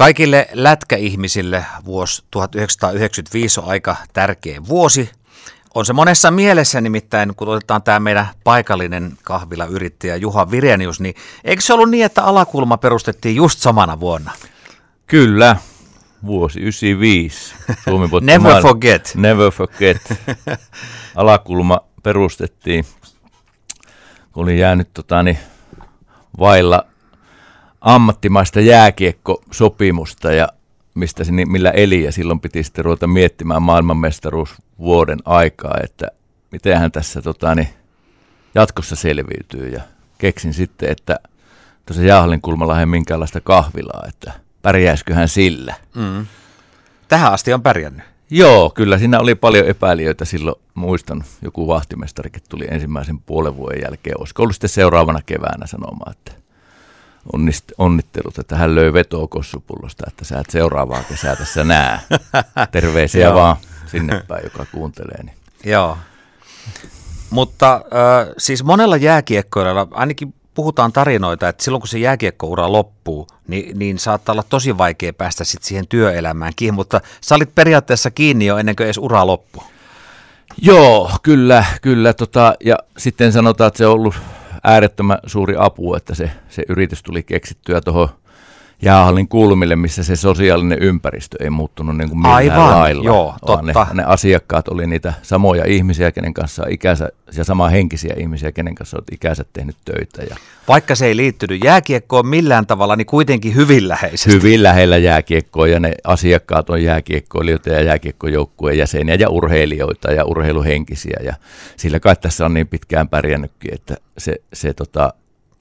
Kaikille lätkäihmisille vuosi 1995 on aika tärkeä vuosi. On se monessa mielessä nimittäin, kun otetaan tämä meidän paikallinen kahvilayrittäjä Juha Virenius, niin eikö se ollut niin, että alakulma perustettiin just samana vuonna? Kyllä, vuosi 95. Suomi Never maailma. forget. Never forget. Alakulma perustettiin, kun oli jäänyt tota, niin, vailla ammattimaista jääkiekkosopimusta ja mistä se, millä eli ja silloin piti sitten ruveta miettimään maailmanmestaruus vuoden aikaa, että miten tässä tota, niin, jatkossa selviytyy ja keksin sitten, että tuossa Jaahallin kulmalla ei minkäänlaista kahvilaa, että pärjäisikö hän sillä. Mm. Tähän asti on pärjännyt. Joo, kyllä siinä oli paljon epäilijöitä silloin. Muistan, joku vahtimestarikin tuli ensimmäisen puolen vuoden jälkeen. Olisiko ollut sitten seuraavana keväänä sanomaan, että onnist, onnittelut, että hän löi vetoa kossupullosta, että sä et seuraavaa kesää tässä näe. Terveisiä vaan sinne päin, joka kuuntelee. Niin. Joo. Mutta äh, siis monella jääkiekkoilla, ainakin puhutaan tarinoita, että silloin kun se jääkiekkoura loppuu, niin, niin saattaa olla tosi vaikea päästä sit siihen työelämään kiinni, mutta sä olit periaatteessa kiinni jo ennen kuin edes ura loppui. Joo, kyllä, kyllä. Tota, ja sitten sanotaan, että se on ollut äärettömän suuri apu, että se, se yritys tuli keksittyä tuohon jäähallin kulmille, missä se sosiaalinen ympäristö ei muuttunut niin kuin millään Aivan, lailla. joo, totta. Ne, ne asiakkaat oli niitä samoja ihmisiä, kenen kanssa ikänsä, ja samaa henkisiä ihmisiä, kenen kanssa olet ikänsä tehnyt töitä. Ja Vaikka se ei liittynyt jääkiekkoon millään tavalla, niin kuitenkin hyvin läheisesti. Hyvin lähellä jääkiekkoa, ja ne asiakkaat on jääkiekkoilijoita ja jääkiekkojoukkueen jäseniä ja urheilijoita ja urheiluhenkisiä, ja sillä kai tässä on niin pitkään pärjännytkin, että se, se tota,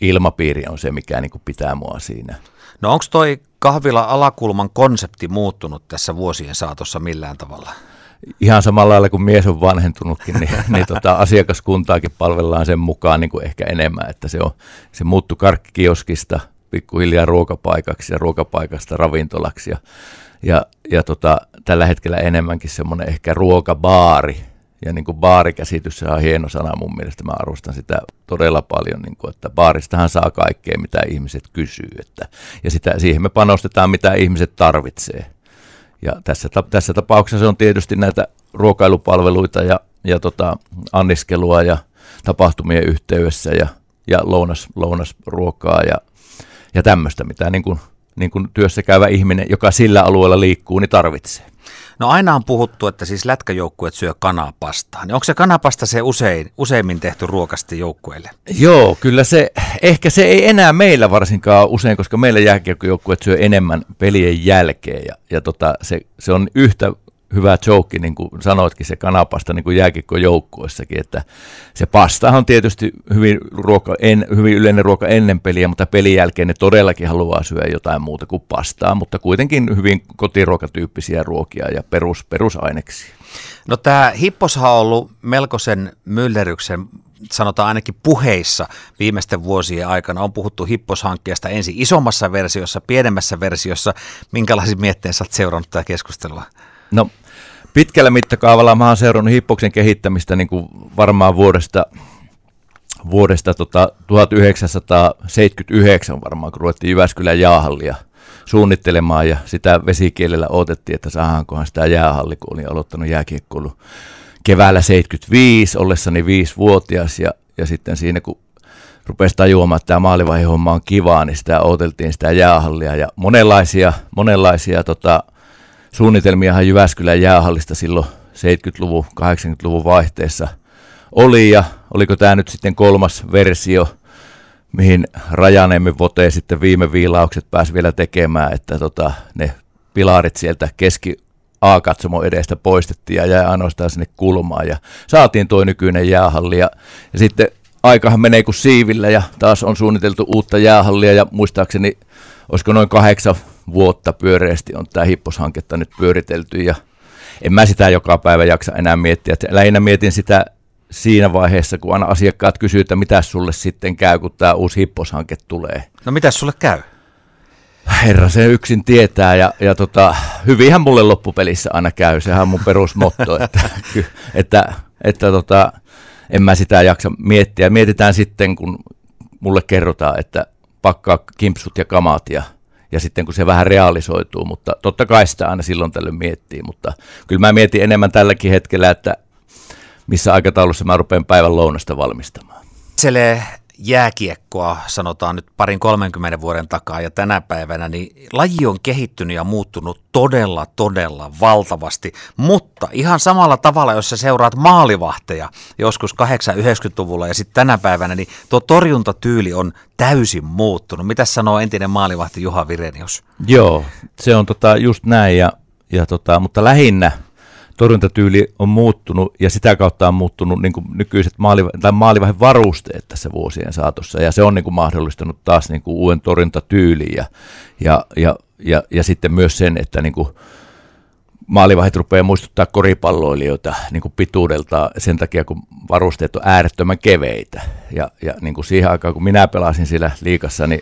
ilmapiiri on se, mikä niin kuin pitää mua siinä. No onko toi kahvila alakulman konsepti muuttunut tässä vuosien saatossa millään tavalla? Ihan samalla lailla kuin mies on vanhentunutkin, niin, niin tota, asiakaskuntaakin palvellaan sen mukaan niin kuin ehkä enemmän, että se, on, se muuttui karkkikioskista pikkuhiljaa ruokapaikaksi ja ruokapaikasta ravintolaksi ja, ja, ja tota, tällä hetkellä enemmänkin semmoinen ehkä ruokabaari, ja niin kuin baarikäsitys, se on hieno sana mun mielestä, mä arvostan sitä todella paljon, niin kuin, että baaristahan saa kaikkea, mitä ihmiset kysyy, että, ja sitä, siihen me panostetaan, mitä ihmiset tarvitsee. Ja tässä, tässä tapauksessa se on tietysti näitä ruokailupalveluita ja, ja tota, anniskelua ja tapahtumien yhteydessä ja, ja lounas, lounasruokaa ja, ja tämmöistä, mitä niin kuin, niin kuin työssä käyvä ihminen, joka sillä alueella liikkuu, niin tarvitsee. No aina on puhuttu, että siis lätkäjoukkueet syö kanapastaa. Niin onko se kanapasta se usein, useimmin tehty ruokasti joukkueille? Joo, kyllä se, ehkä se ei enää meillä varsinkaan usein, koska meillä jääkiekkojoukkueet syö enemmän pelien jälkeen. Ja, ja tota, se, se on yhtä hyvä joke, niin kuin sanoitkin, se kanapasta niin kuin jääkikkojoukkuessakin, että se pasta on tietysti hyvin, ruoka, en, hyvin yleinen ruoka ennen peliä, mutta pelin jälkeen ne todellakin haluaa syödä jotain muuta kuin pastaa, mutta kuitenkin hyvin kotiruokatyyppisiä ruokia ja perus, perusaineksia. No tämä hipposhan on ollut melkoisen myllerryksen sanotaan ainakin puheissa viimeisten vuosien aikana on puhuttu hipposhankkeesta ensin isommassa versiossa, pienemmässä versiossa. Minkälaisia mietteen sä oot seurannut tätä keskustelua? No pitkällä mittakaavalla mä oon seurannut hippoksen kehittämistä niin kuin varmaan vuodesta, vuodesta tota 1979 varmaan, kun ruvettiin Jyväskylän jäähallia suunnittelemaan ja sitä vesikielellä odotettiin, että saadaankohan sitä jäähalli, kun olin aloittanut jääkiekkoilu keväällä 75 ollessani viisivuotias ja, ja sitten siinä kun rupesi tajuamaan, että tämä maalivaihihomma on kivaa, niin sitä odoteltiin sitä jäähallia ja monenlaisia, monenlaisia tota, suunnitelmiahan Jyväskylän jäähallista silloin 70-luvun, 80-luvun vaihteessa oli ja oliko tämä nyt sitten kolmas versio, mihin Rajanemmin Vote sitten viime viilaukset pääsi vielä tekemään, että tota, ne pilarit sieltä keski A-katsomo edestä poistettiin ja jäi ainoastaan sinne kulmaan ja saatiin tuo nykyinen jäähalli ja, ja sitten aikahan menee kuin siivillä ja taas on suunniteltu uutta jäähallia ja muistaakseni olisiko noin kahdeksan vuotta pyöreästi on tämä hipposhanketta nyt pyöritelty ja en mä sitä joka päivä jaksa enää miettiä. Että lähinnä mietin sitä siinä vaiheessa, kun aina asiakkaat kysyvät, että mitä sulle sitten käy, kun tämä uusi hipposhanke tulee. No mitä sulle käy? Herra se yksin tietää ja, ja tota, hyvinhän mulle loppupelissä aina käy, sehän on mun perusmotto, että, että, että tota, en mä sitä jaksa miettiä. Mietitään sitten, kun mulle kerrotaan, että pakkaa kimpsut ja kamat ja ja sitten kun se vähän realisoituu, mutta totta kai sitä aina silloin tällöin miettii, mutta kyllä mä mietin enemmän tälläkin hetkellä, että missä aikataulussa mä rupean päivän lounasta valmistamaan. Selee jääkiekkoa, sanotaan nyt parin 30 vuoden takaa ja tänä päivänä, niin laji on kehittynyt ja muuttunut todella, todella valtavasti, mutta ihan samalla tavalla, jos sä seuraat maalivahteja joskus 8-90-luvulla ja sitten tänä päivänä, niin tuo torjuntatyyli on täysin muuttunut. Mitä sanoo entinen maalivahti Juha Virenius? Joo, se on tota just näin, ja, ja tota, mutta lähinnä – torjuntatyyli on muuttunut ja sitä kautta on muuttunut niin kuin nykyiset maaliv- tai varusteet tässä vuosien saatossa ja se on niin kuin mahdollistanut taas niin kuin uuden torjuntatyylin ja, ja, ja, ja, ja sitten myös sen, että niin kuin maalivahit rupeaa muistuttaa koripalloilijoita niin kuin pituudelta sen takia, kun varusteet on äärettömän keveitä. Ja, ja niin kuin siihen aikaan, kun minä pelasin siellä liikassa, niin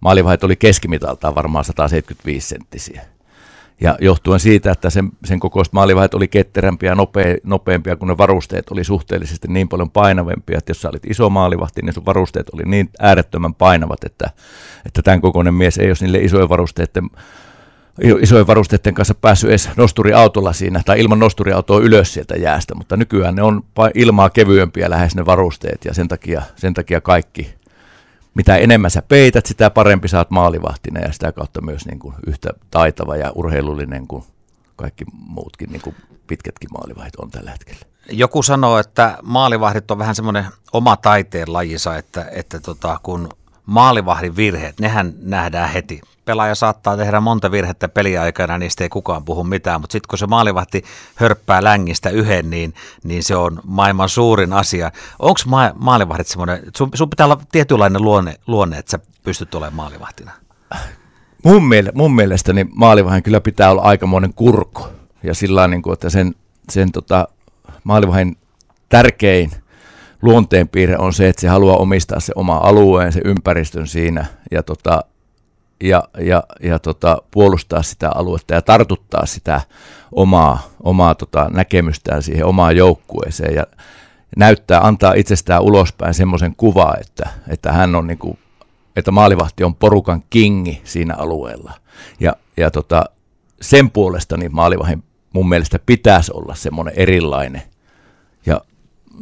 maalivahit oli keskimitaltaan varmaan 175 senttisiä. Ja johtuen siitä, että sen, sen kokoiset maalivahdet oli ketterämpiä ja nopea, nopeampia, kun ne varusteet oli suhteellisesti niin paljon painavempia, että jos sä olit iso maalivahti, niin sun varusteet oli niin äärettömän painavat, että, että tämän kokoinen mies ei olisi niille isojen varusteiden isojen varusteiden kanssa päässyt edes nosturiautolla siinä, tai ilman nosturiautoa ylös sieltä jäästä, mutta nykyään ne on ilmaa kevyempiä lähes ne varusteet, ja sen takia, sen takia kaikki mitä enemmän sä peität, sitä parempi saat maalivahtina ja sitä kautta myös niin kuin yhtä taitava ja urheilullinen kuin kaikki muutkin niin kuin pitkätkin maalivahdit on tällä hetkellä. Joku sanoo, että maalivahdit on vähän semmoinen oma taiteen lajisa, että, että tota, kun maalivahdin virheet, nehän nähdään heti pelaaja saattaa tehdä monta virhettä peliaikana, niistä ei kukaan puhu mitään, mutta sitten kun se maalivahti hörppää längistä yhden, niin, niin se on maailman suurin asia. Onko ma- maalivahdit semmoinen, sun, sun pitää olla tietynlainen luonne, luonne, että sä pystyt olemaan maalivahtina? Mun, miele- mun mielestäni maalivahin kyllä pitää olla aikamoinen kurko ja sillä niin kuin, että sen, sen tota, maalivahin tärkein luonteenpiirre on se, että se haluaa omistaa se oma alueen, se ympäristön siinä ja tota, ja, ja, ja tota, puolustaa sitä aluetta ja tartuttaa sitä omaa, omaa tota, näkemystään siihen omaan joukkueeseen ja näyttää, antaa itsestään ulospäin semmoisen kuva, että, että hän on niin kuin, että maalivahti on porukan kingi siinä alueella. Ja, ja tota, sen puolesta niin maalivahin mun mielestä pitäisi olla semmoinen erilainen. Ja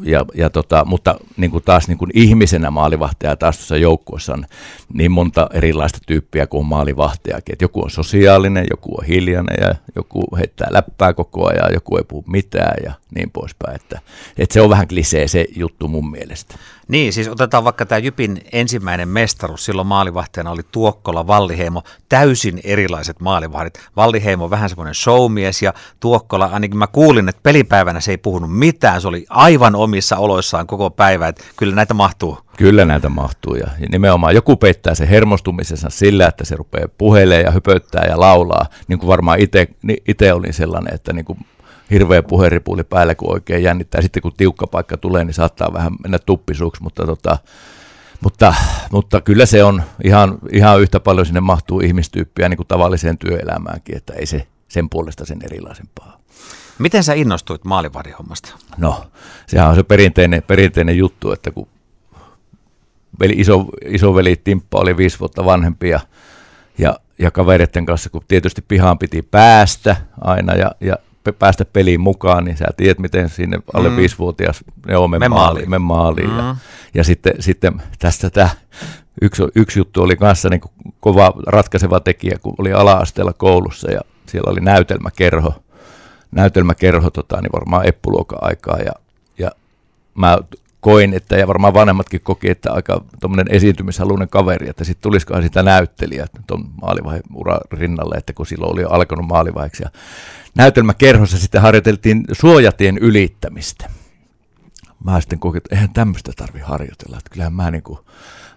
ja, ja tota, mutta niin kuin taas niin kuin ihmisenä maalivahtaja taas tuossa joukkueessa on niin monta erilaista tyyppiä kuin maalivahtajakin. Et joku on sosiaalinen, joku on hiljainen ja joku heittää läppää koko ajan, joku ei puhu mitään ja niin poispäin. Että, että se on vähän klisee se juttu mun mielestä. Niin, siis otetaan vaikka tämä Jypin ensimmäinen mestaruus. Silloin maalivahtijana oli Tuokkola, Valliheimo, täysin erilaiset maalivahdit. Valliheimo vähän semmoinen showmies ja Tuokkola, ainakin mä kuulin, että pelipäivänä se ei puhunut mitään. Se oli aivan omissa oloissaan koko päivä, että kyllä näitä mahtuu. Kyllä näitä mahtuu ja nimenomaan joku peittää se hermostumisensa sillä, että se rupeaa puhelee ja höpöttää ja laulaa, niin kuin varmaan itse olin sellainen, että niin kuin hirveä puheripuuli päällä, kun oikein jännittää. Sitten kun tiukka paikka tulee, niin saattaa vähän mennä tuppisuuksi, mutta, tota, mutta, mutta kyllä se on ihan, ihan yhtä paljon sinne mahtuu ihmistyyppiä niin kuin tavalliseen työelämäänkin, että ei se sen puolesta sen erilaisempaa. Miten sä innostuit maalivarihommasta? No, sehän on se perinteinen, perinteinen juttu, että kun veli, iso, isoveli Timppa oli viisi vuotta vanhempi ja, ja, ja kavereiden kanssa, kun tietysti pihaan piti päästä aina ja, ja päästä peliin mukaan, niin sä tiedät, miten sinne alle mm. viisivuotias joo, me, me maaliin. Me maaliin. Mm. Ja, ja sitten, sitten tästä tämä yksi, yksi juttu oli kanssa niin kova ratkaiseva tekijä, kun oli ala-asteella koulussa ja siellä oli näytelmäkerho, näytelmäkerho tota, niin varmaan eppuluokan aikaa ja, ja mä koin, että ja varmaan vanhemmatkin koki, että aika tuommoinen esiintymishaluinen kaveri, että sitten tulisikohan sitä näyttelijä tuon maalivaihe ura rinnalle, että kun silloin oli alkanut maalivaiheksi. Näytelmäkerhossa sitten harjoiteltiin suojatien ylittämistä. Mä sitten kokin, että eihän tämmöistä tarvi harjoitella, että kyllähän mä niin kuin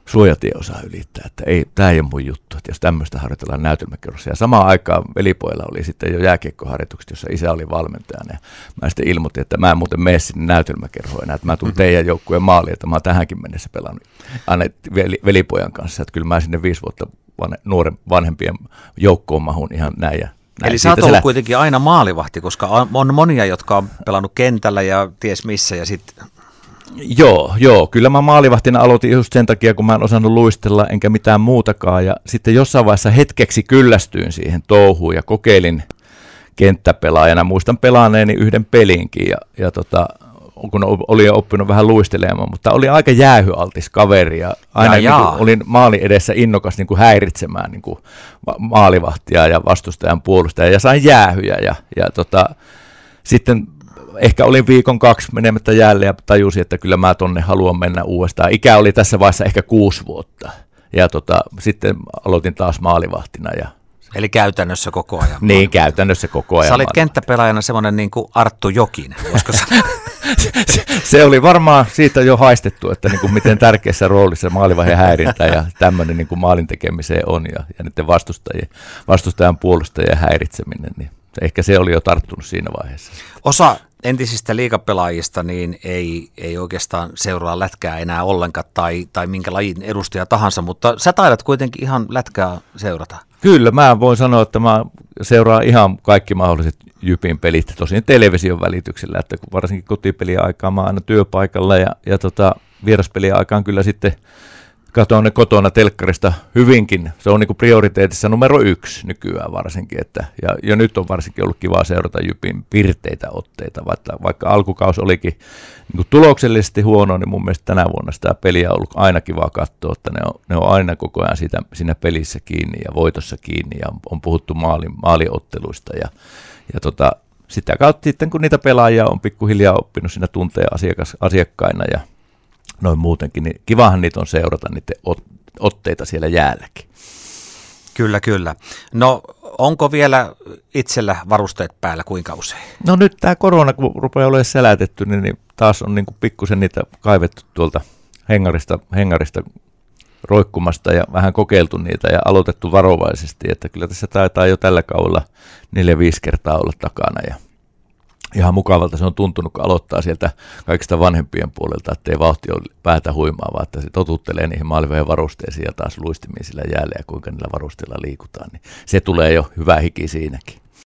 suojatie osaa ylittää, että ei, tämä ei ole mun juttu, että jos tämmöistä harjoitellaan näytelmäkerrossa. Ja samaan aikaan velipoilla oli sitten jo jääkiekkoharjoitukset, jossa isä oli valmentajana. Ja mä sitten ilmoitin, että mä en muuten mene sinne näytelmäkerhoon enää, että mä tulen mm-hmm. teidän joukkueen maaliin, että mä oon tähänkin mennessä pelannut aina veli, velipojan kanssa, että kyllä mä sinne viisi vuotta vanhe, nuoren vanhempien joukkoon mahun ihan näin ja näin. Eli sä oot ollut kuitenkin aina maalivahti, koska on monia, jotka on pelannut kentällä ja ties missä ja sitten Joo, joo. Kyllä mä maalivahtina aloitin just sen takia, kun mä en osannut luistella enkä mitään muutakaan. Ja sitten jossain vaiheessa hetkeksi kyllästyin siihen touhuun ja kokeilin kenttäpelaajana. Muistan pelaaneeni yhden pelinkin ja, ja tota, kun oli oppinut vähän luistelemaan, mutta oli aika jäähyaltis kaveri ja aina ja niin olin maali edessä innokas niin kuin häiritsemään niin kuin maalivahtia ja vastustajan puolustaja ja sain jäähyjä ja, ja tota, sitten ehkä olin viikon kaksi menemättä jäälle ja tajusin, että kyllä mä tonne haluan mennä uudestaan. Ikä oli tässä vaiheessa ehkä kuusi vuotta ja tota, sitten aloitin taas maalivahtina ja Eli käytännössä koko ajan. niin, käytännössä koko ajan. Sä olit kenttäpelaajana semmoinen niin kuin Arttu Jokinen, se, se oli varmaan siitä jo haistettu, että niin kuin miten tärkeässä roolissa maalivaiheen häirintä ja tämmöinen niin kuin maalin tekemiseen on ja, ja niiden vastustajien, vastustajan puolustajien häiritseminen, niin ehkä se oli jo tarttunut siinä vaiheessa. Osa entisistä liikapelaajista niin ei, ei oikeastaan seuraa lätkää enää ollenkaan tai, tai minkä lajin edustaja tahansa, mutta sä taidat kuitenkin ihan lätkää seurata. Kyllä, mä voin sanoa, että mä seuraan ihan kaikki mahdolliset Jypin pelit, tosin television välityksellä, että varsinkin kotipelien aikaa mä aina työpaikalla ja, ja tota, vieraspelien aikaan kyllä sitten katsoa ne kotona telkkarista hyvinkin. Se on niin prioriteetissa numero yksi nykyään varsinkin. Että, ja, ja nyt on varsinkin ollut kiva seurata Jypin pirteitä otteita, vaikka, vaikka alkukaus olikin niin tuloksellisesti huono, niin mun mielestä tänä vuonna sitä peliä on ollut aina kiva katsoa, että ne on, ne on aina koko ajan siitä, siinä pelissä kiinni ja voitossa kiinni ja on puhuttu maali, maaliotteluista ja, ja tota, sitä kautta sitten, kun niitä pelaajia on pikkuhiljaa oppinut siinä tunteen asiakas, asiakkaina ja noin muutenkin, niin kivahan niitä on seurata niiden ot, otteita siellä jäälläkin. Kyllä, kyllä. No onko vielä itsellä varusteet päällä kuinka usein? No nyt tämä korona, kun rupeaa olemaan selätetty, niin, niin taas on niin pikkusen niitä kaivettu tuolta hengarista, hengarista roikkumasta ja vähän kokeiltu niitä ja aloitettu varovaisesti, että kyllä tässä taitaa jo tällä kaudella neljä viisi kertaa olla takana ja ihan mukavalta se on tuntunut, kun aloittaa sieltä kaikista vanhempien puolelta, ettei vauhti ole päätä huimaa, vaan että se totuttelee niihin maaliveen varusteisiin ja taas luistimiin sillä jäällä ja kuinka niillä varusteilla liikutaan, niin se tulee jo hyvä hiki siinäkin.